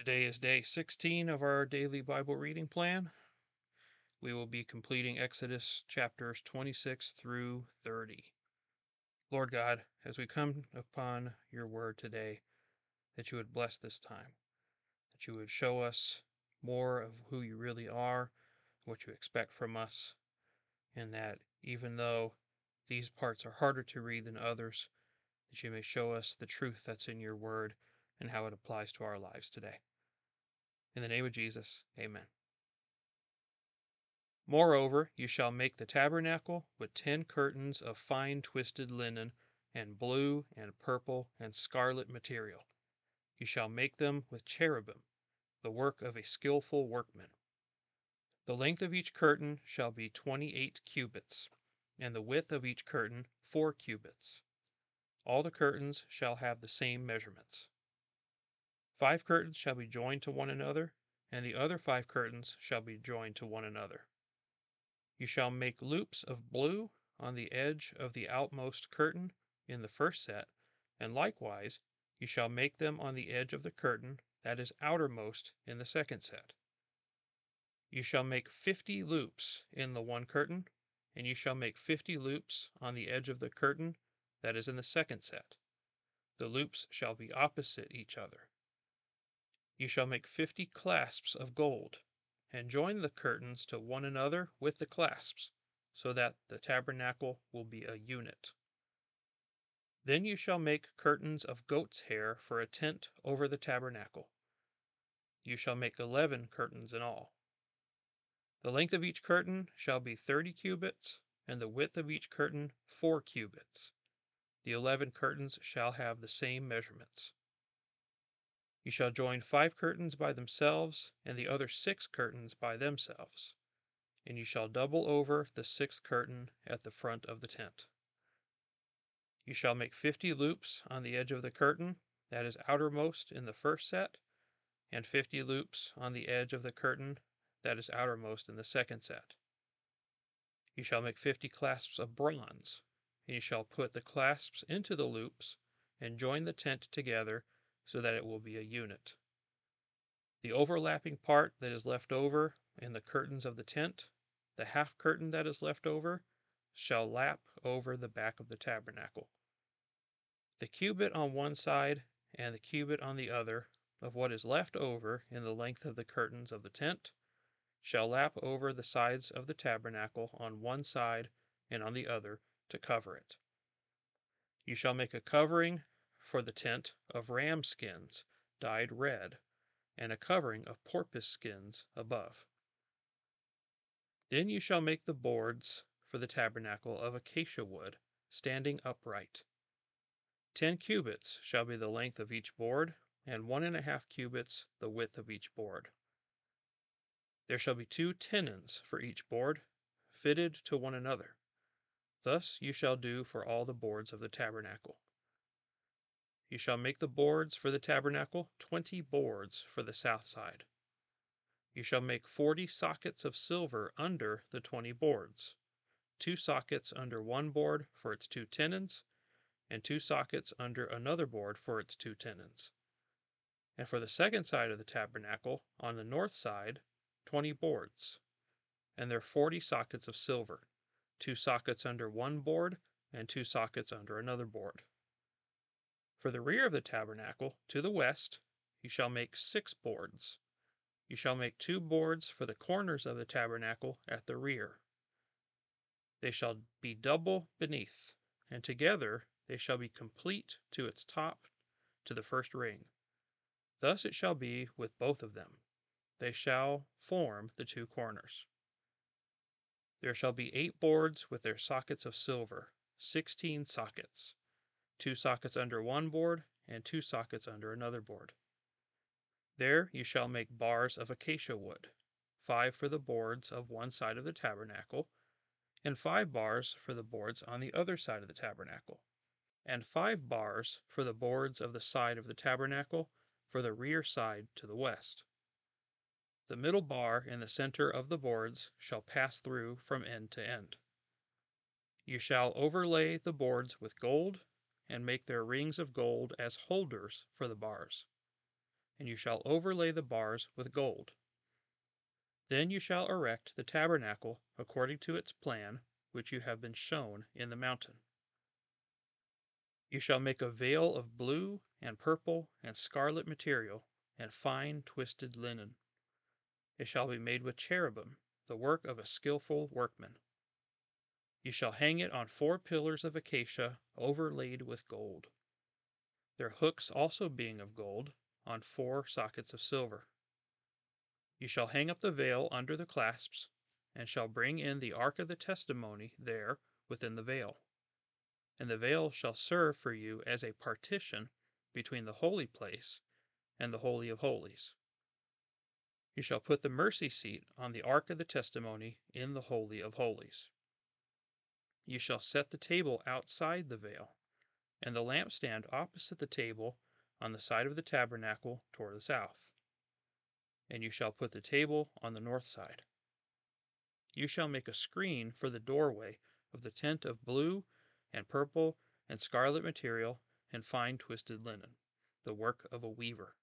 Today is day 16 of our daily Bible reading plan. We will be completing Exodus chapters 26 through 30. Lord God, as we come upon your word today, that you would bless this time, that you would show us more of who you really are, what you expect from us, and that even though these parts are harder to read than others, that you may show us the truth that's in your word and how it applies to our lives today. In the name of Jesus, amen. Moreover, you shall make the tabernacle with ten curtains of fine twisted linen, and blue, and purple, and scarlet material. You shall make them with cherubim, the work of a skilful workman. The length of each curtain shall be twenty eight cubits, and the width of each curtain four cubits. All the curtains shall have the same measurements. Five curtains shall be joined to one another, and the other five curtains shall be joined to one another. You shall make loops of blue on the edge of the outmost curtain in the first set, and likewise you shall make them on the edge of the curtain that is outermost in the second set. You shall make fifty loops in the one curtain, and you shall make fifty loops on the edge of the curtain that is in the second set. The loops shall be opposite each other. You shall make fifty clasps of gold, and join the curtains to one another with the clasps, so that the tabernacle will be a unit. Then you shall make curtains of goat's hair for a tent over the tabernacle. You shall make eleven curtains in all. The length of each curtain shall be thirty cubits, and the width of each curtain four cubits. The eleven curtains shall have the same measurements. You shall join five curtains by themselves, and the other six curtains by themselves, and you shall double over the sixth curtain at the front of the tent. You shall make fifty loops on the edge of the curtain that is outermost in the first set, and fifty loops on the edge of the curtain that is outermost in the second set. You shall make fifty clasps of bronze, and you shall put the clasps into the loops, and join the tent together so that it will be a unit. The overlapping part that is left over in the curtains of the tent, the half curtain that is left over, shall lap over the back of the tabernacle. The cubit on one side and the cubit on the other of what is left over in the length of the curtains of the tent shall lap over the sides of the tabernacle on one side and on the other to cover it. You shall make a covering for the tent of ram skins dyed red, and a covering of porpoise skins above. Then you shall make the boards for the tabernacle of acacia wood, standing upright. Ten cubits shall be the length of each board, and one and a half cubits the width of each board. There shall be two tenons for each board, fitted to one another. Thus you shall do for all the boards of the tabernacle. You shall make the boards for the tabernacle twenty boards for the south side. You shall make forty sockets of silver under the twenty boards, two sockets under one board for its two tenons, and two sockets under another board for its two tenons. And for the second side of the tabernacle, on the north side, twenty boards, and their forty sockets of silver, two sockets under one board, and two sockets under another board. For the rear of the tabernacle, to the west, you shall make six boards. You shall make two boards for the corners of the tabernacle at the rear. They shall be double beneath, and together they shall be complete to its top to the first ring. Thus it shall be with both of them. They shall form the two corners. There shall be eight boards with their sockets of silver, sixteen sockets two sockets under one board, and two sockets under another board. There you shall make bars of acacia wood, five for the boards of one side of the tabernacle, and five bars for the boards on the other side of the tabernacle, and five bars for the boards of the side of the tabernacle for the rear side to the west. The middle bar in the center of the boards shall pass through from end to end. You shall overlay the boards with gold, and make their rings of gold as holders for the bars. and you shall overlay the bars with gold. Then you shall erect the tabernacle according to its plan, which you have been shown in the mountain. You shall make a veil of blue and purple and scarlet material and fine twisted linen. It shall be made with cherubim, the work of a skilful workman. You shall hang it on four pillars of acacia overlaid with gold, their hooks also being of gold, on four sockets of silver. You shall hang up the veil under the clasps, and shall bring in the ark of the testimony there within the veil. And the veil shall serve for you as a partition between the holy place and the holy of holies. You shall put the mercy seat on the ark of the testimony in the holy of holies. You shall set the table outside the veil, and the lampstand opposite the table on the side of the tabernacle toward the south and you shall put the table on the north side. You shall make a screen for the doorway of the tent of blue and purple and scarlet material and fine twisted linen, the work of a weaver.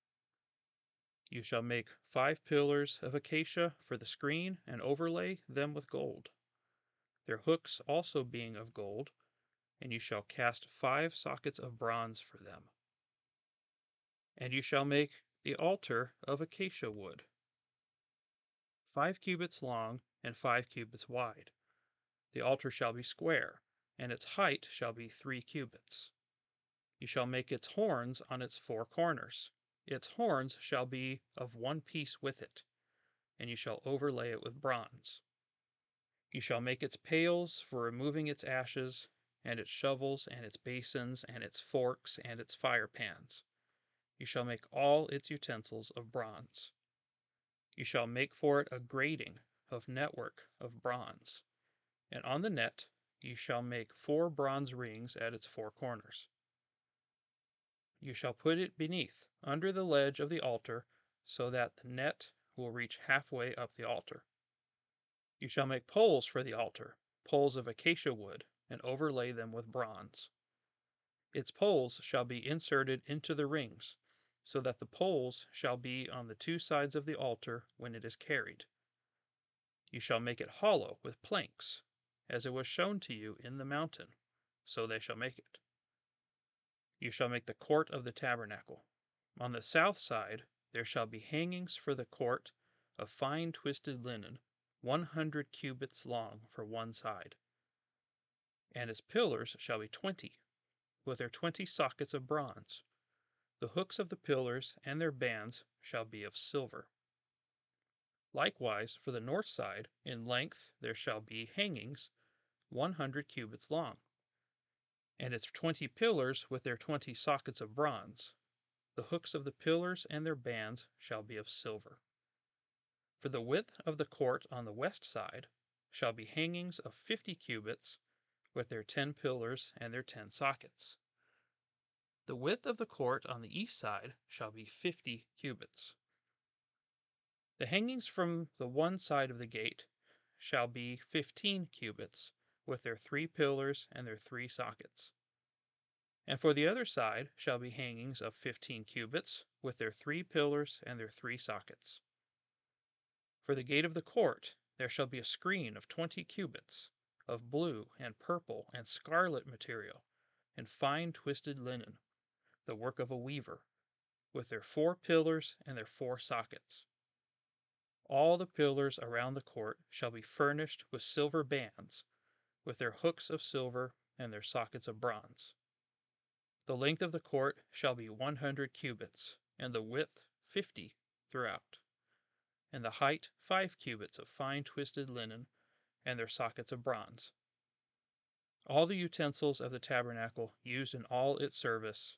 You shall make five pillars of acacia for the screen and overlay them with gold, their hooks also being of gold, and you shall cast five sockets of bronze for them. And you shall make the altar of acacia wood, five cubits long and five cubits wide. The altar shall be square, and its height shall be three cubits. You shall make its horns on its four corners. Its horns shall be of one piece with it, and you shall overlay it with bronze. You shall make its pails for removing its ashes, and its shovels, and its basins, and its forks, and its fire pans. You shall make all its utensils of bronze. You shall make for it a grating of network of bronze, and on the net you shall make four bronze rings at its four corners. You shall put it beneath, under the ledge of the altar, so that the net will reach halfway up the altar. You shall make poles for the altar, poles of acacia wood, and overlay them with bronze. Its poles shall be inserted into the rings, so that the poles shall be on the two sides of the altar when it is carried. You shall make it hollow with planks, as it was shown to you in the mountain, so they shall make it. You shall make the court of the tabernacle. On the south side there shall be hangings for the court of fine twisted linen, one hundred cubits long for one side. And its pillars shall be twenty, with their twenty sockets of bronze. The hooks of the pillars and their bands shall be of silver. Likewise, for the north side, in length there shall be hangings one hundred cubits long, and its twenty pillars with their twenty sockets of bronze. The hooks of the pillars and their bands shall be of silver. For the width of the court on the west side shall be hangings of fifty cubits with their ten pillars and their ten sockets. The width of the court on the east side shall be fifty cubits. The hangings from the one side of the gate shall be fifteen cubits, with their three pillars and their three sockets. And for the other side shall be hangings of fifteen cubits, with their three pillars and their three sockets. For the gate of the court there shall be a screen of twenty cubits, of blue and purple and scarlet material, and fine twisted linen the work of a weaver, with their four pillars and their four sockets. All the pillars around the court shall be furnished with silver bands, with their hooks of silver and their sockets of bronze. The length of the court shall be one hundred cubits, and the width fifty throughout, and the height five cubits of fine twisted linen, and their sockets of bronze. All the utensils of the tabernacle used in all its service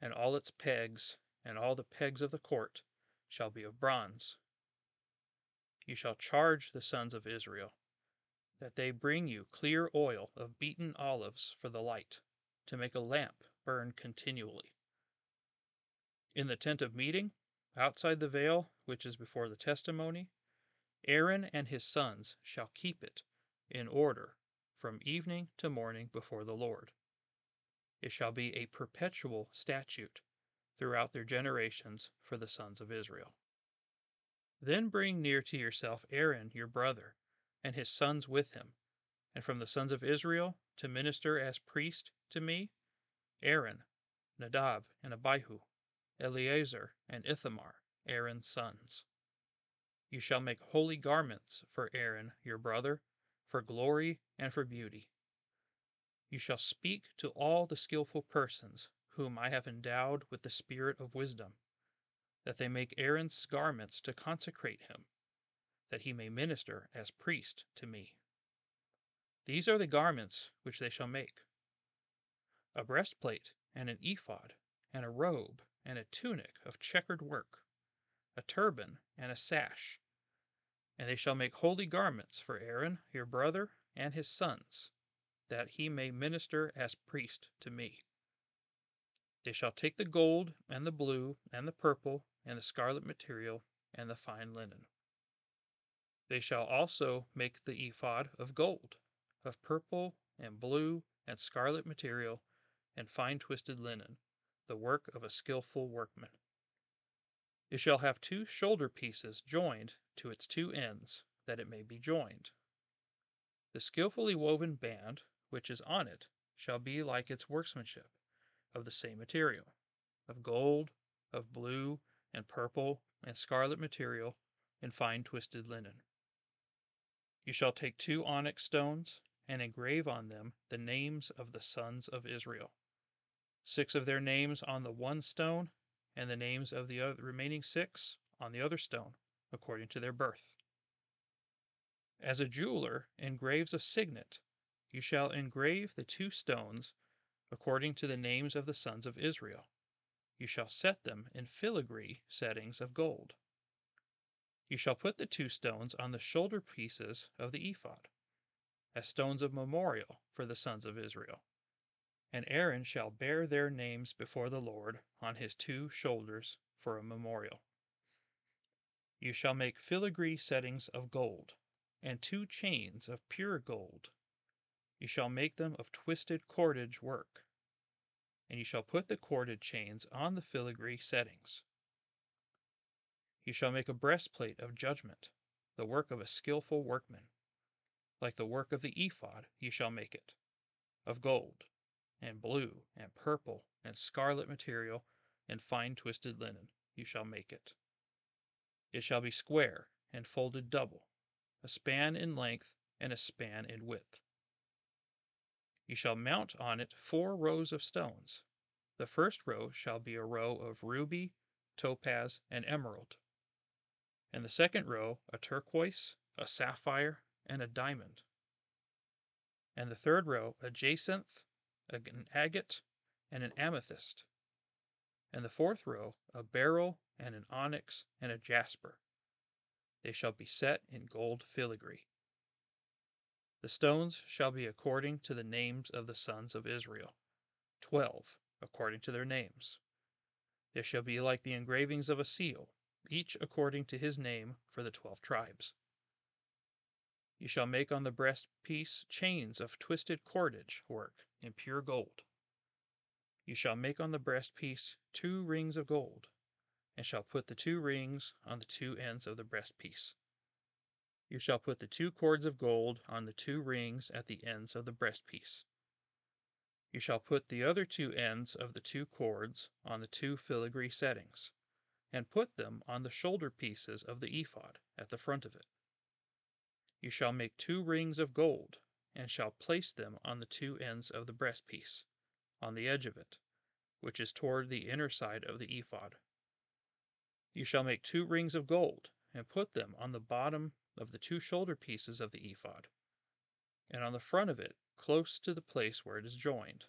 and all its pegs, and all the pegs of the court, shall be of bronze. You shall charge the sons of Israel, that they bring you clear oil of beaten olives for the light, to make a lamp burn continually. In the tent of meeting, outside the veil which is before the testimony, Aaron and his sons shall keep it in order from evening to morning before the Lord. It shall be a perpetual statute, throughout their generations for the sons of Israel. Then bring near to yourself Aaron your brother, and his sons with him, and from the sons of Israel to minister as priest to me, Aaron, Nadab, and Abihu, Eleazar, and Ithamar, Aaron's sons. You shall make holy garments for Aaron your brother, for glory and for beauty. You shall speak to all the skilful persons whom I have endowed with the spirit of wisdom, that they make Aaron's garments to consecrate him, that he may minister as priest to me. These are the garments which they shall make a breastplate, and an ephod, and a robe, and a tunic of checkered work, a turban, and a sash. And they shall make holy garments for Aaron your brother and his sons, that he may minister as priest to me. They shall take the gold, and the blue, and the purple, and the scarlet material, and the fine linen. They shall also make the ephod of gold, of purple, and blue, and scarlet material, and fine twisted linen, the work of a skilful workman. It shall have two shoulder pieces joined to its two ends, that it may be joined. The skilfully woven band which is on it shall be like its workmanship, of the same material, of gold, of blue, and purple, and scarlet material, and fine twisted linen. You shall take two onyx stones, and engrave on them the names of the sons of Israel, six of their names on the one stone, and the names of the remaining six on the other stone, according to their birth. As a jeweler engraves a signet, you shall engrave the two stones according to the names of the sons of Israel. You shall set them in filigree settings of gold. You shall put the two stones on the shoulder pieces of the ephod, as stones of memorial for the sons of Israel. And Aaron shall bear their names before the Lord on his two shoulders for a memorial. You shall make filigree settings of gold, and two chains of pure gold you shall make them of twisted cordage work, and you shall put the corded chains on the filigree settings. You shall make a breastplate of judgment, the work of a skilful workman. Like the work of the ephod you shall make it, of gold, and blue, and purple, and scarlet material, and fine twisted linen you shall make it. It shall be square, and folded double, a span in length, and a span in width. You shall mount on it four rows of stones. The first row shall be a row of ruby, topaz, and emerald, and the second row a turquoise, a sapphire, and a diamond, and the third row a jacinth, an agate, and an amethyst, and the fourth row a beryl, and an onyx, and a jasper. They shall be set in gold filigree. The stones shall be according to the names of the sons of Israel, twelve, according to their names. They shall be like the engravings of a seal, each according to his name for the twelve tribes. You shall make on the breastpiece chains of twisted cordage work in pure gold. You shall make on the breastpiece two rings of gold, and shall put the two rings on the two ends of the breastpiece. You shall put the two cords of gold on the two rings at the ends of the breastpiece. You shall put the other two ends of the two cords on the two filigree settings, and put them on the shoulder pieces of the ephod at the front of it. You shall make two rings of gold, and shall place them on the two ends of the breastpiece, on the edge of it, which is toward the inner side of the ephod. You shall make two rings of gold, and put them on the bottom of the two shoulder pieces of the ephod, and on the front of it close to the place where it is joined,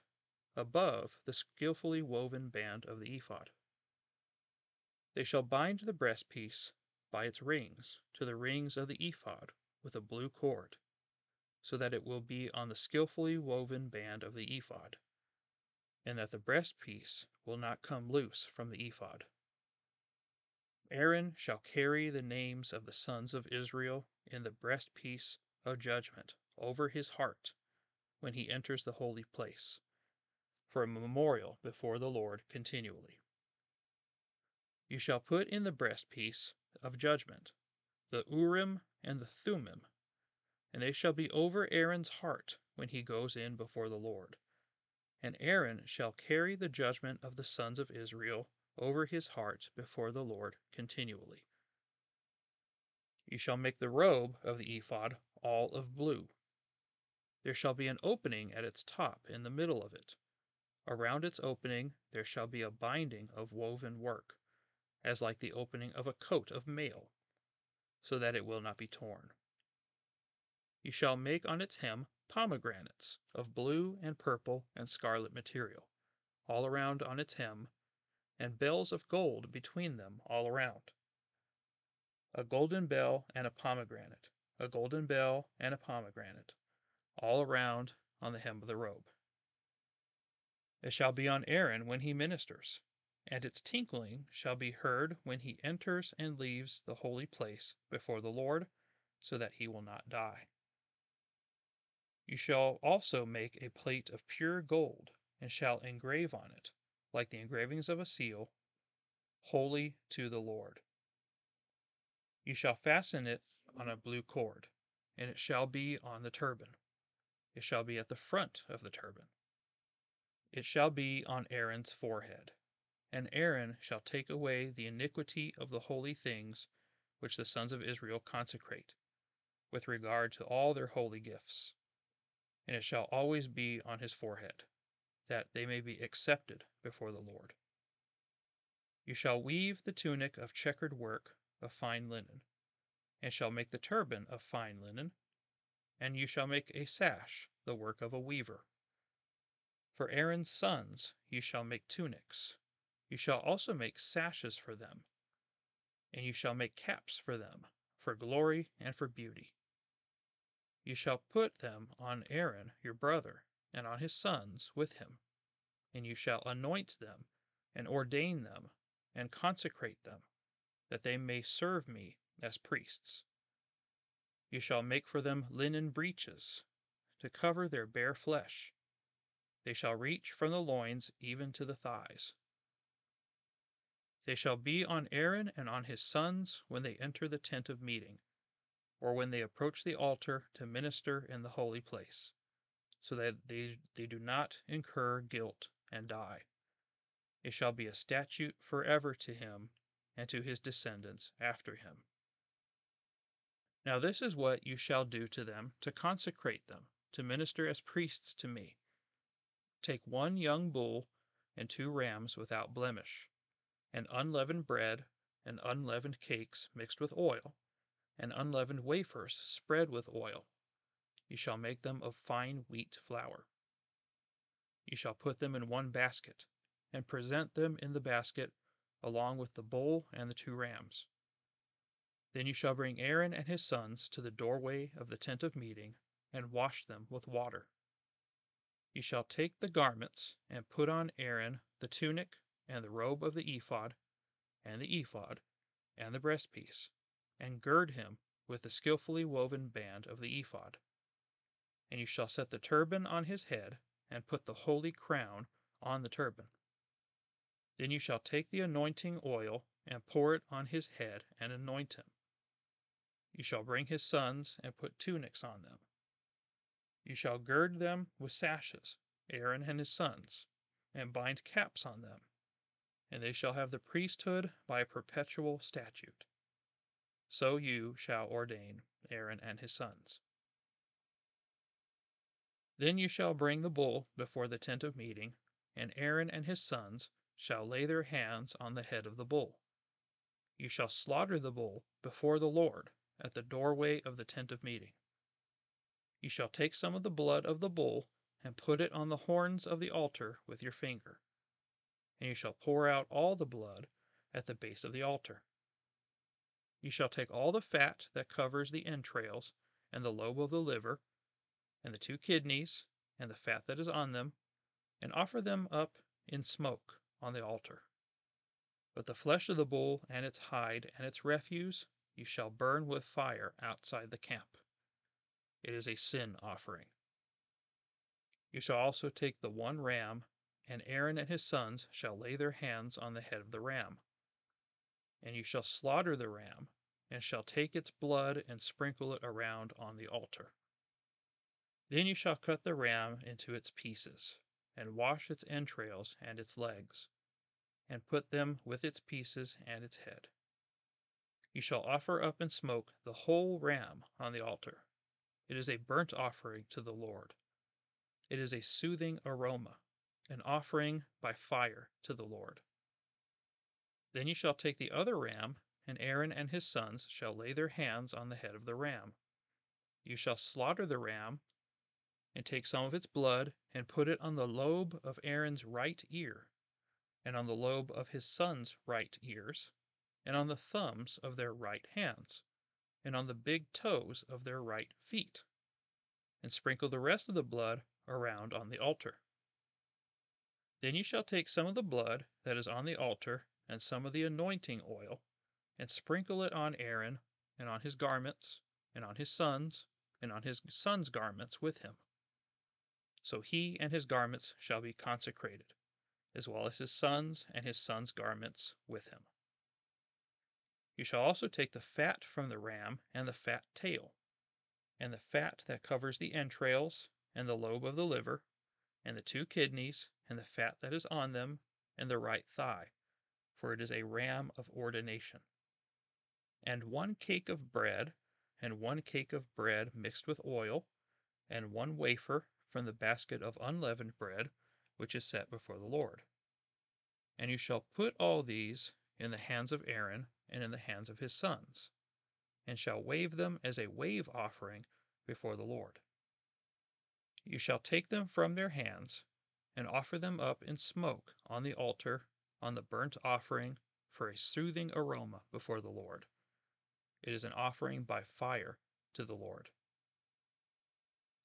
above the skilfully woven band of the ephod. They shall bind the breastpiece by its rings to the rings of the ephod with a blue cord, so that it will be on the skilfully woven band of the ephod, and that the breastpiece will not come loose from the ephod. Aaron shall carry the names of the sons of Israel in the breastpiece of judgment over his heart when he enters the holy place, for a memorial before the Lord continually. You shall put in the breastpiece of judgment the Urim and the Thummim, and they shall be over Aaron's heart when he goes in before the Lord. And Aaron shall carry the judgment of the sons of Israel over his heart before the Lord continually. You shall make the robe of the ephod all of blue. There shall be an opening at its top in the middle of it. Around its opening there shall be a binding of woven work, as like the opening of a coat of mail, so that it will not be torn. You shall make on its hem pomegranates of blue and purple and scarlet material, all around on its hem, and bells of gold between them all around. A golden bell and a pomegranate, a golden bell and a pomegranate, all around on the hem of the robe. It shall be on Aaron when he ministers, and its tinkling shall be heard when he enters and leaves the holy place before the Lord, so that he will not die. You shall also make a plate of pure gold, and shall engrave on it, like the engravings of a seal, Holy to the Lord. You shall fasten it on a blue cord, and it shall be on the turban. It shall be at the front of the turban. It shall be on Aaron's forehead. And Aaron shall take away the iniquity of the holy things which the sons of Israel consecrate, with regard to all their holy gifts and it shall always be on his forehead, that they may be accepted before the Lord. You shall weave the tunic of checkered work of fine linen, and shall make the turban of fine linen, and you shall make a sash the work of a weaver. For Aaron's sons you shall make tunics. You shall also make sashes for them, and you shall make caps for them, for glory and for beauty. You shall put them on Aaron your brother, and on his sons with him, and you shall anoint them, and ordain them, and consecrate them, that they may serve me as priests. You shall make for them linen breeches, to cover their bare flesh. They shall reach from the loins even to the thighs. They shall be on Aaron and on his sons when they enter the tent of meeting or when they approach the altar to minister in the holy place, so that they, they do not incur guilt and die. It shall be a statute forever to him and to his descendants after him. Now this is what you shall do to them to consecrate them, to minister as priests to me. Take one young bull and two rams without blemish, and unleavened bread and unleavened cakes mixed with oil, and unleavened wafers spread with oil. You shall make them of fine wheat flour. You shall put them in one basket, and present them in the basket along with the bull and the two rams. Then you shall bring Aaron and his sons to the doorway of the tent of meeting, and wash them with water. You shall take the garments, and put on Aaron the tunic, and the robe of the ephod, and the ephod, and the breastpiece, and gird him with the skilfully woven band of the ephod. And you shall set the turban on his head, and put the holy crown on the turban. Then you shall take the anointing oil, and pour it on his head, and anoint him. You shall bring his sons, and put tunics on them. You shall gird them with sashes, Aaron and his sons, and bind caps on them, and they shall have the priesthood by a perpetual statute so you shall ordain Aaron and his sons. Then you shall bring the bull before the tent of meeting, and Aaron and his sons shall lay their hands on the head of the bull. You shall slaughter the bull before the Lord at the doorway of the tent of meeting. You shall take some of the blood of the bull and put it on the horns of the altar with your finger, and you shall pour out all the blood at the base of the altar. You shall take all the fat that covers the entrails, and the lobe of the liver, and the two kidneys, and the fat that is on them, and offer them up in smoke on the altar. But the flesh of the bull and its hide and its refuse you shall burn with fire outside the camp. It is a sin offering. You shall also take the one ram, and Aaron and his sons shall lay their hands on the head of the ram. And you shall slaughter the ram, and shall take its blood and sprinkle it around on the altar. Then you shall cut the ram into its pieces, and wash its entrails and its legs, and put them with its pieces and its head. You shall offer up in smoke the whole ram on the altar. It is a burnt offering to the Lord. It is a soothing aroma, an offering by fire to the Lord. Then you shall take the other ram, and Aaron and his sons shall lay their hands on the head of the ram. You shall slaughter the ram, and take some of its blood, and put it on the lobe of Aaron's right ear, and on the lobe of his sons' right ears, and on the thumbs of their right hands, and on the big toes of their right feet, and sprinkle the rest of the blood around on the altar. Then you shall take some of the blood that is on the altar, and some of the anointing oil, and sprinkle it on Aaron, and on his garments, and on his sons, and on his sons' garments with him. So he and his garments shall be consecrated, as well as his sons and his sons' garments with him. You shall also take the fat from the ram and the fat tail, and the fat that covers the entrails, and the lobe of the liver, and the two kidneys, and the fat that is on them, and the right thigh, for it is a ram of ordination. And one cake of bread, and one cake of bread mixed with oil, and one wafer from the basket of unleavened bread, which is set before the Lord. And you shall put all these in the hands of Aaron and in the hands of his sons, and shall wave them as a wave offering before the Lord. You shall take them from their hands, and offer them up in smoke on the altar on the burnt offering for a soothing aroma before the Lord. It is an offering by fire to the Lord.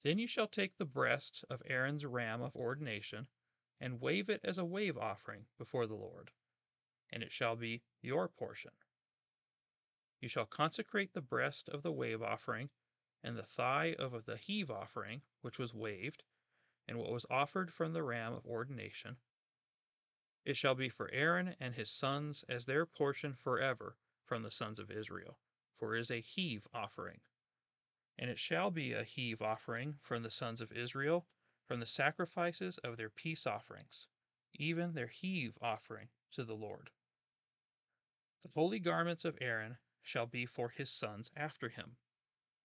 Then you shall take the breast of Aaron's ram of ordination, and wave it as a wave offering before the Lord, and it shall be your portion. You shall consecrate the breast of the wave offering, and the thigh of the heave offering, which was waved, and what was offered from the ram of ordination. It shall be for Aaron and his sons as their portion forever from the sons of Israel, for it is a heave offering. And it shall be a heave offering from the sons of Israel, from the sacrifices of their peace offerings, even their heave offering to the Lord. The holy garments of Aaron shall be for his sons after him,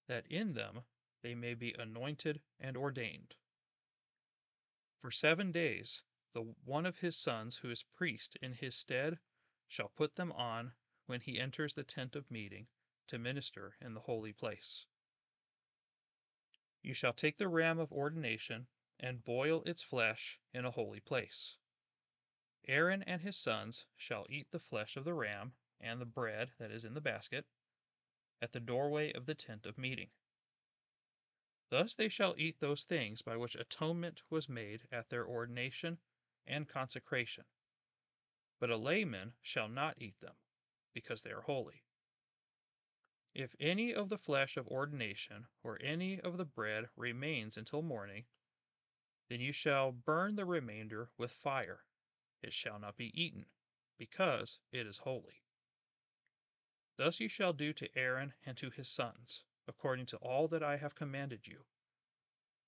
that in them they may be anointed and ordained. For seven days the one of his sons who is priest in his stead shall put them on when he enters the tent of meeting to minister in the holy place. You shall take the ram of ordination, and boil its flesh in a holy place. Aaron and his sons shall eat the flesh of the ram, and the bread that is in the basket, at the doorway of the tent of meeting. Thus they shall eat those things by which atonement was made at their ordination and consecration. But a layman shall not eat them, because they are holy. If any of the flesh of ordination or any of the bread remains until morning, then you shall burn the remainder with fire. It shall not be eaten, because it is holy. Thus you shall do to Aaron and to his sons, according to all that I have commanded you.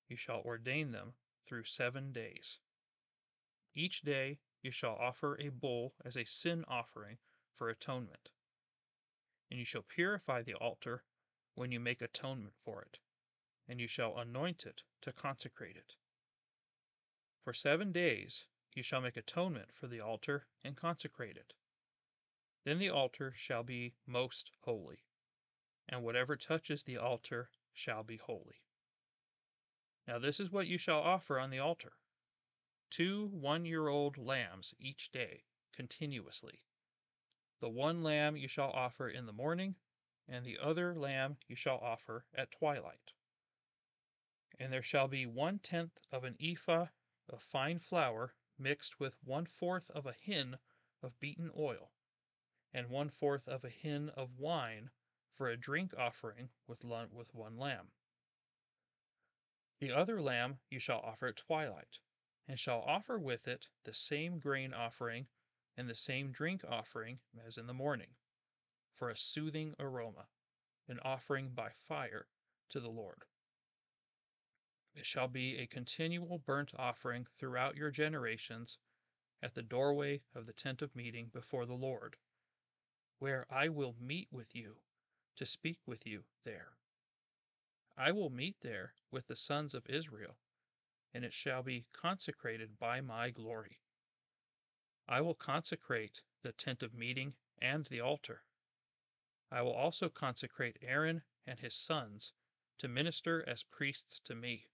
You shall ordain them through seven days. Each day you shall offer a bull as a sin offering for atonement and you shall purify the altar when you make atonement for it, and you shall anoint it to consecrate it. For seven days you shall make atonement for the altar and consecrate it. Then the altar shall be most holy, and whatever touches the altar shall be holy. Now this is what you shall offer on the altar two one year old lambs each day, continuously. The one lamb you shall offer in the morning, and the other lamb you shall offer at twilight. And there shall be one tenth of an ephah of fine flour mixed with one fourth of a hin of beaten oil, and one fourth of a hin of wine for a drink offering with, one lamb. The other lamb you shall offer at twilight, and shall offer with it the same grain offering and the same drink offering as in the morning. for a soothing aroma, an offering by fire to the Lord. It shall be a continual burnt offering throughout your generations at the doorway of the tent of meeting before the Lord, where I will meet with you to speak with you there. I will meet there with the sons of Israel, and it shall be consecrated by my glory. I will consecrate the tent of meeting and the altar. I will also consecrate Aaron and his sons to minister as priests to me.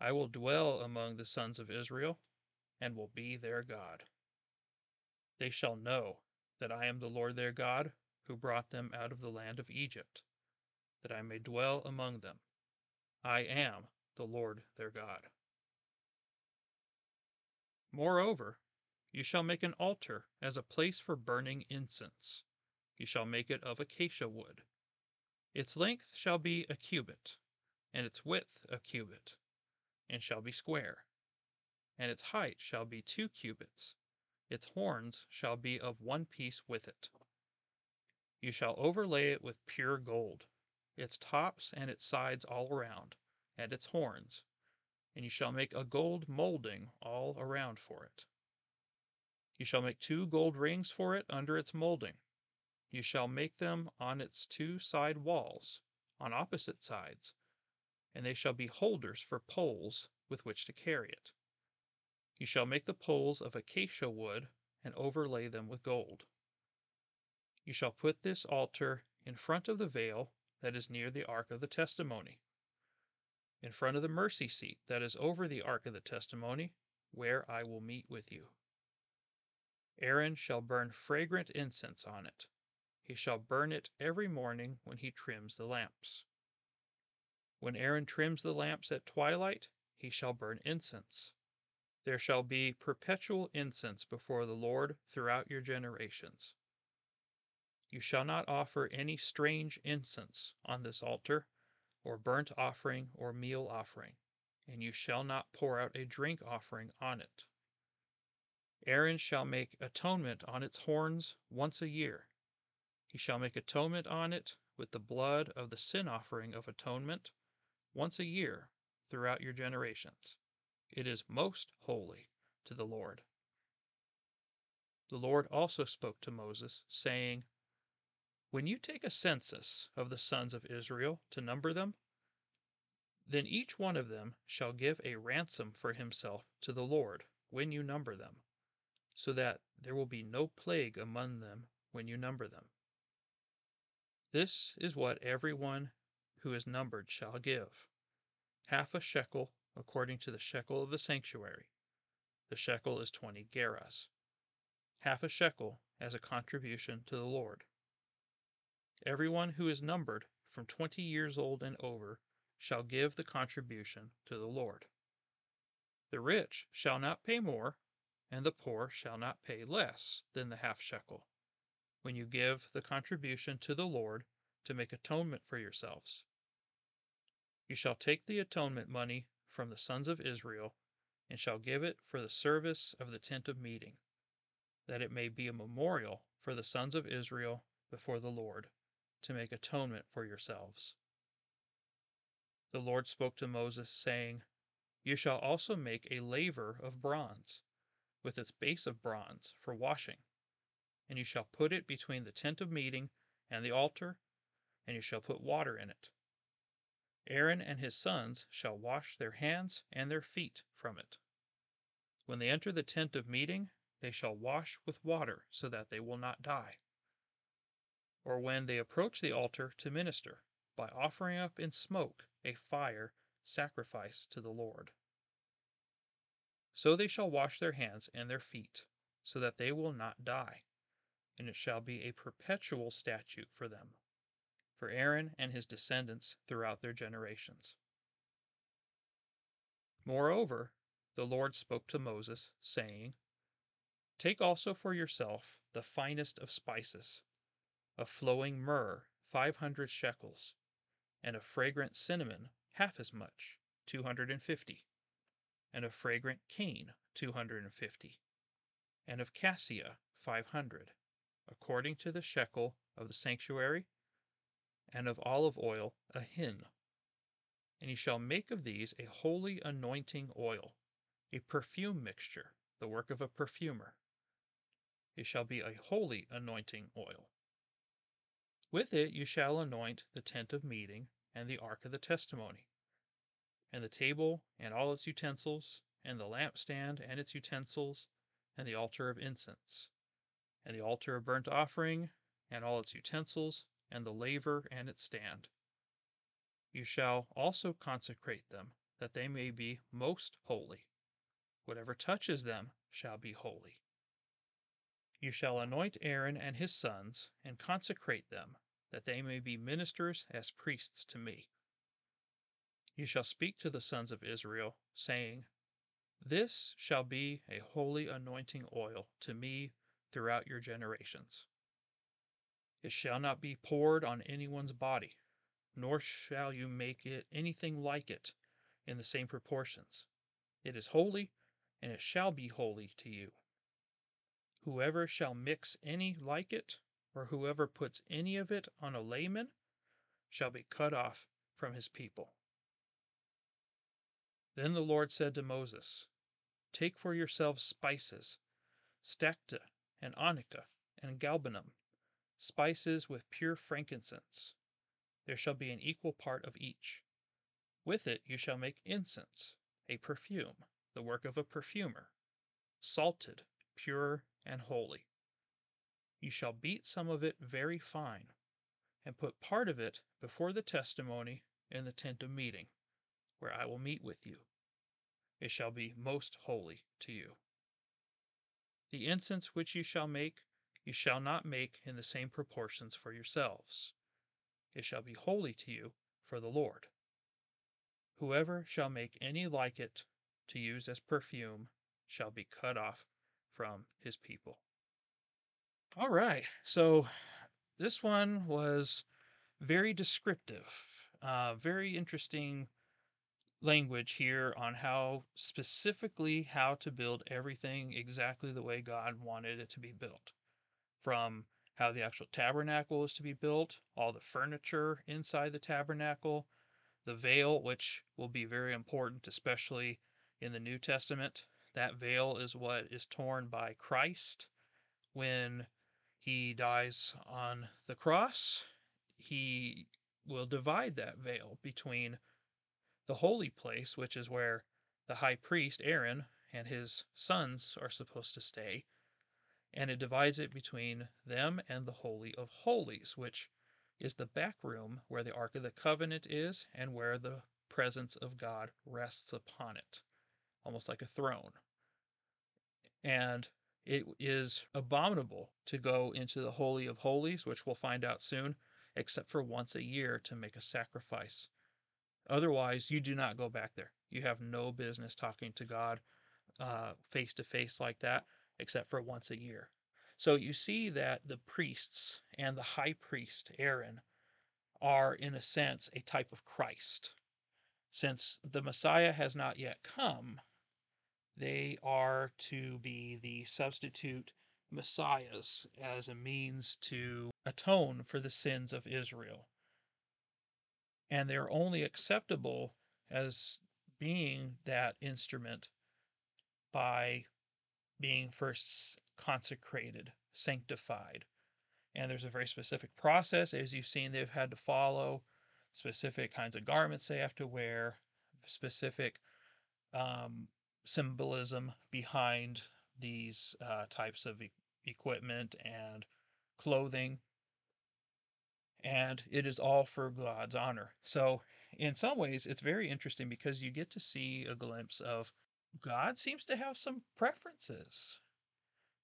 I will dwell among the sons of Israel, and will be their God. They shall know that I am the Lord their God, who brought them out of the land of Egypt, that I may dwell among them. I am the Lord their God. Moreover, you shall make an altar as a place for burning incense. You shall make it of acacia wood. Its length shall be a cubit, and its width a cubit, and shall be square. And its height shall be two cubits. Its horns shall be of one piece with it. You shall overlay it with pure gold, its tops and its sides all around, and its horns, and you shall make a gold molding all around for it. You shall make two gold rings for it under its molding. You shall make them on its two side walls, on opposite sides, and they shall be holders for poles with which to carry it. You shall make the poles of acacia wood and overlay them with gold. You shall put this altar in front of the veil that is near the ark of the testimony, in front of the mercy seat that is over the ark of the testimony, where I will meet with you. Aaron shall burn fragrant incense on it. He shall burn it every morning when he trims the lamps. When Aaron trims the lamps at twilight, he shall burn incense. There shall be perpetual incense before the Lord throughout your generations. You shall not offer any strange incense on this altar, or burnt offering or meal offering, and you shall not pour out a drink offering on it. Aaron shall make atonement on its horns once a year. He shall make atonement on it with the blood of the sin offering of atonement once a year throughout your generations. It is most holy to the Lord. The Lord also spoke to Moses, saying, When you take a census of the sons of Israel to number them, then each one of them shall give a ransom for himself to the Lord when you number them, so that there will be no plague among them when you number them. This is what every one who is numbered shall give half a shekel according to the shekel of the sanctuary. The shekel is twenty gerahs. Half a shekel as a contribution to the Lord. Every one who is numbered from twenty years old and over shall give the contribution to the Lord. The rich shall not pay more, and the poor shall not pay less than the half shekel when you give the contribution to the Lord to make atonement for yourselves. You shall take the atonement money from the sons of Israel, and shall give it for the service of the tent of meeting, that it may be a memorial for the sons of Israel before the Lord, to make atonement for yourselves. The Lord spoke to Moses, saying, You shall also make a laver of bronze, with its base of bronze, for washing and you shall put it between the tent of meeting and the altar, and you shall put water in it. Aaron and his sons shall wash their hands and their feet from it. When they enter the tent of meeting, they shall wash with water so that they will not die. Or when they approach the altar to minister, by offering up in smoke a fire sacrifice to the Lord. So they shall wash their hands and their feet, so that they will not die and it shall be a perpetual statute for them, for Aaron and his descendants throughout their generations. Moreover, the Lord spoke to Moses, saying, Take also for yourself the finest of spices, of flowing myrrh five hundred shekels, and of fragrant cinnamon half as much, two hundred and fifty, and of fragrant cane two hundred and fifty, and of cassia five hundred according to the shekel of the sanctuary, and of olive oil a hin. And ye shall make of these a holy anointing oil, a perfume mixture, the work of a perfumer. It shall be a holy anointing oil. With it you shall anoint the tent of meeting, and the ark of the testimony, and the table and all its utensils, and the lampstand and its utensils, and the altar of incense, and the altar of burnt offering, and all its utensils, and the laver and its stand. You shall also consecrate them, that they may be most holy. Whatever touches them shall be holy. You shall anoint Aaron and his sons, and consecrate them, that they may be ministers as priests to me. You shall speak to the sons of Israel, saying, This shall be a holy anointing oil to me throughout your generations. It shall not be poured on anyone's body, nor shall you make it anything like it in the same proportions. It is holy, and it shall be holy to you. Whoever shall mix any like it, or whoever puts any of it on a layman, shall be cut off from his people. Then the Lord said to Moses, Take for yourselves spices, stacte, and onycha, and galbanum, spices with pure frankincense. There shall be an equal part of each. With it you shall make incense, a perfume, the work of a perfumer, salted, pure, and holy. You shall beat some of it very fine, and put part of it before the testimony in the tent of meeting, where I will meet with you. It shall be most holy to you. The incense which you shall make, you shall not make in the same proportions for yourselves. It shall be holy to you for the Lord. Whoever shall make any like it to use as perfume shall be cut off from his people. All right. So this one was very descriptive, uh, very interesting language here on how specifically how to build everything exactly the way God wanted it to be built. From how the actual tabernacle is to be built, all the furniture inside the tabernacle, the veil, which will be very important, especially in the New Testament. That veil is what is torn by Christ when he dies on the cross, he will divide that veil between the holy place, which is where the high priest Aaron and his sons are supposed to stay, and it divides it between them and the Holy of Holies, which is the back room where the Ark of the Covenant is and where the presence of God rests upon it, almost like a throne. And it is abominable to go into the Holy of Holies, which we'll find out soon, except for once a year to make a sacrifice. Otherwise, you do not go back there. You have no business talking to God uh, face to face like that, except for once a year. So you see that the priests and the high priest, Aaron, are in a sense a type of Christ. Since the Messiah has not yet come, they are to be the substitute messiahs as a means to atone for the sins of Israel. And they're only acceptable as being that instrument by being first consecrated, sanctified. And there's a very specific process, as you've seen, they've had to follow specific kinds of garments they have to wear, specific um, symbolism behind these uh, types of e- equipment and clothing. And it is all for God's honor. So, in some ways, it's very interesting because you get to see a glimpse of God seems to have some preferences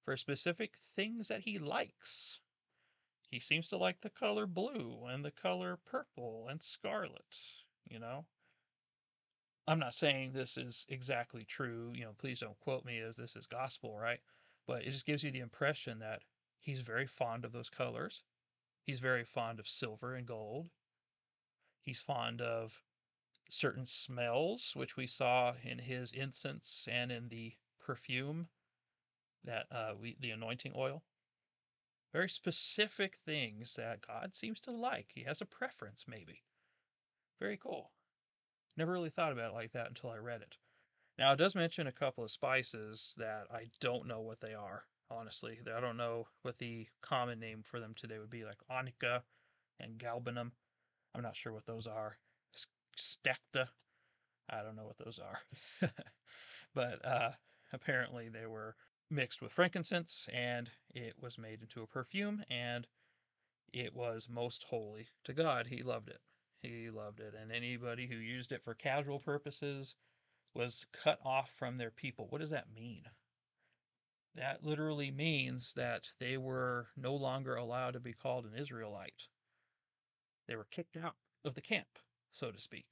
for specific things that he likes. He seems to like the color blue and the color purple and scarlet, you know. I'm not saying this is exactly true. You know, please don't quote me as this is gospel, right? But it just gives you the impression that he's very fond of those colors. He's very fond of silver and gold. He's fond of certain smells, which we saw in his incense and in the perfume that uh, we the anointing oil. very specific things that God seems to like. He has a preference, maybe. Very cool. Never really thought about it like that until I read it. Now, it does mention a couple of spices that I don't know what they are, honestly. I don't know what the common name for them today would be, like onycha and galbanum. I'm not sure what those are. Stecta. I don't know what those are. but uh, apparently they were mixed with frankincense and it was made into a perfume and it was most holy to God. He loved it. He loved it. And anybody who used it for casual purposes was cut off from their people. What does that mean? That literally means that they were no longer allowed to be called an Israelite. They were kicked out of the camp, so to speak.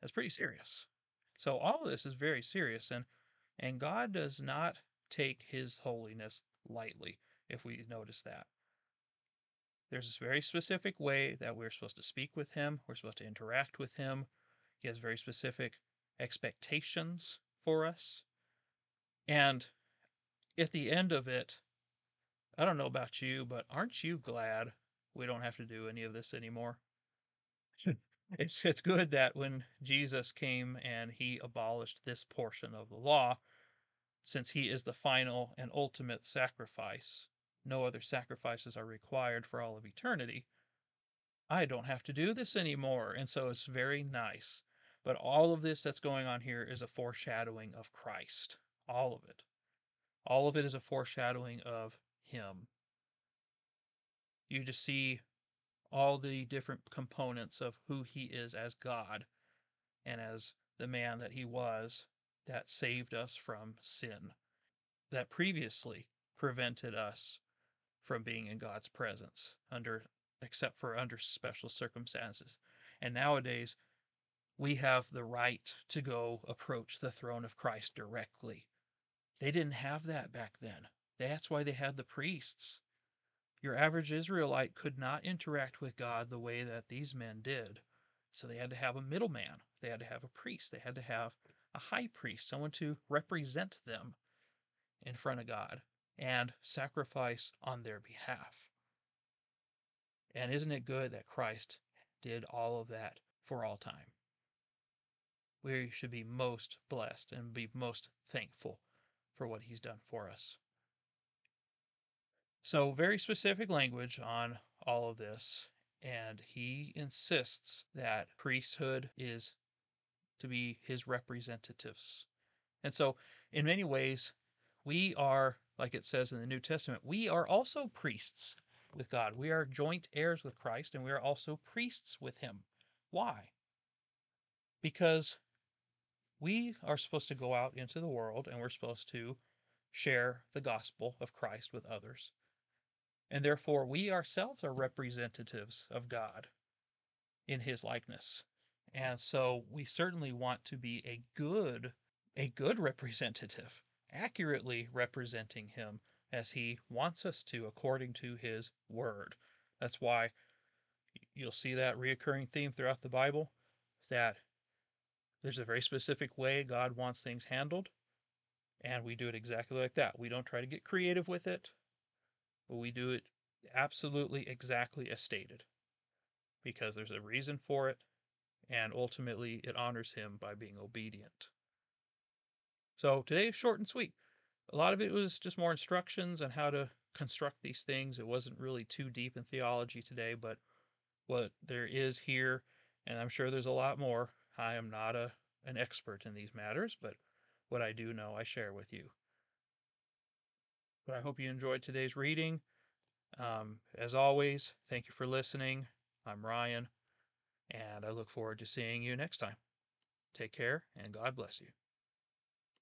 That's pretty serious. So all of this is very serious and and God does not take his holiness lightly, if we notice that. There's this very specific way that we're supposed to speak with him, we're supposed to interact with him. He has very specific expectations for us. And at the end of it, I don't know about you, but aren't you glad we don't have to do any of this anymore? it's it's good that when Jesus came and he abolished this portion of the law, since he is the final and ultimate sacrifice, no other sacrifices are required for all of eternity. I don't have to do this anymore, and so it's very nice. But all of this that's going on here is a foreshadowing of Christ. All of it. All of it is a foreshadowing of Him. You just see all the different components of who He is as God and as the man that He was that saved us from sin, that previously prevented us from being in God's presence under except for under special circumstances. And nowadays we have the right to go approach the throne of Christ directly. They didn't have that back then. That's why they had the priests. Your average Israelite could not interact with God the way that these men did. So they had to have a middleman. They had to have a priest. They had to have a high priest, someone to represent them in front of God and sacrifice on their behalf. And isn't it good that Christ did all of that for all time? We should be most blessed and be most thankful for what he's done for us. So, very specific language on all of this. And he insists that priesthood is to be his representatives. And so, in many ways, we are, like it says in the New Testament, we are also priests with God. We are joint heirs with Christ, and we are also priests with him. Why? Because we are supposed to go out into the world and we're supposed to share the gospel of Christ with others. And therefore, we ourselves are representatives of God in his likeness. And so we certainly want to be a good a good representative, accurately representing him as he wants us to according to his word. That's why you'll see that reoccurring theme throughout the Bible that there's a very specific way God wants things handled, and we do it exactly like that. We don't try to get creative with it, but we do it absolutely exactly as stated because there's a reason for it and ultimately it honors him by being obedient. So today is short and sweet. A lot of it was just more instructions on how to construct these things. It wasn't really too deep in theology today, but what there is here, and I'm sure there's a lot more. I am not a an expert in these matters, but what I do know I share with you. But I hope you enjoyed today's reading. Um, as always, thank you for listening. I'm Ryan and I look forward to seeing you next time. Take care, and God bless you.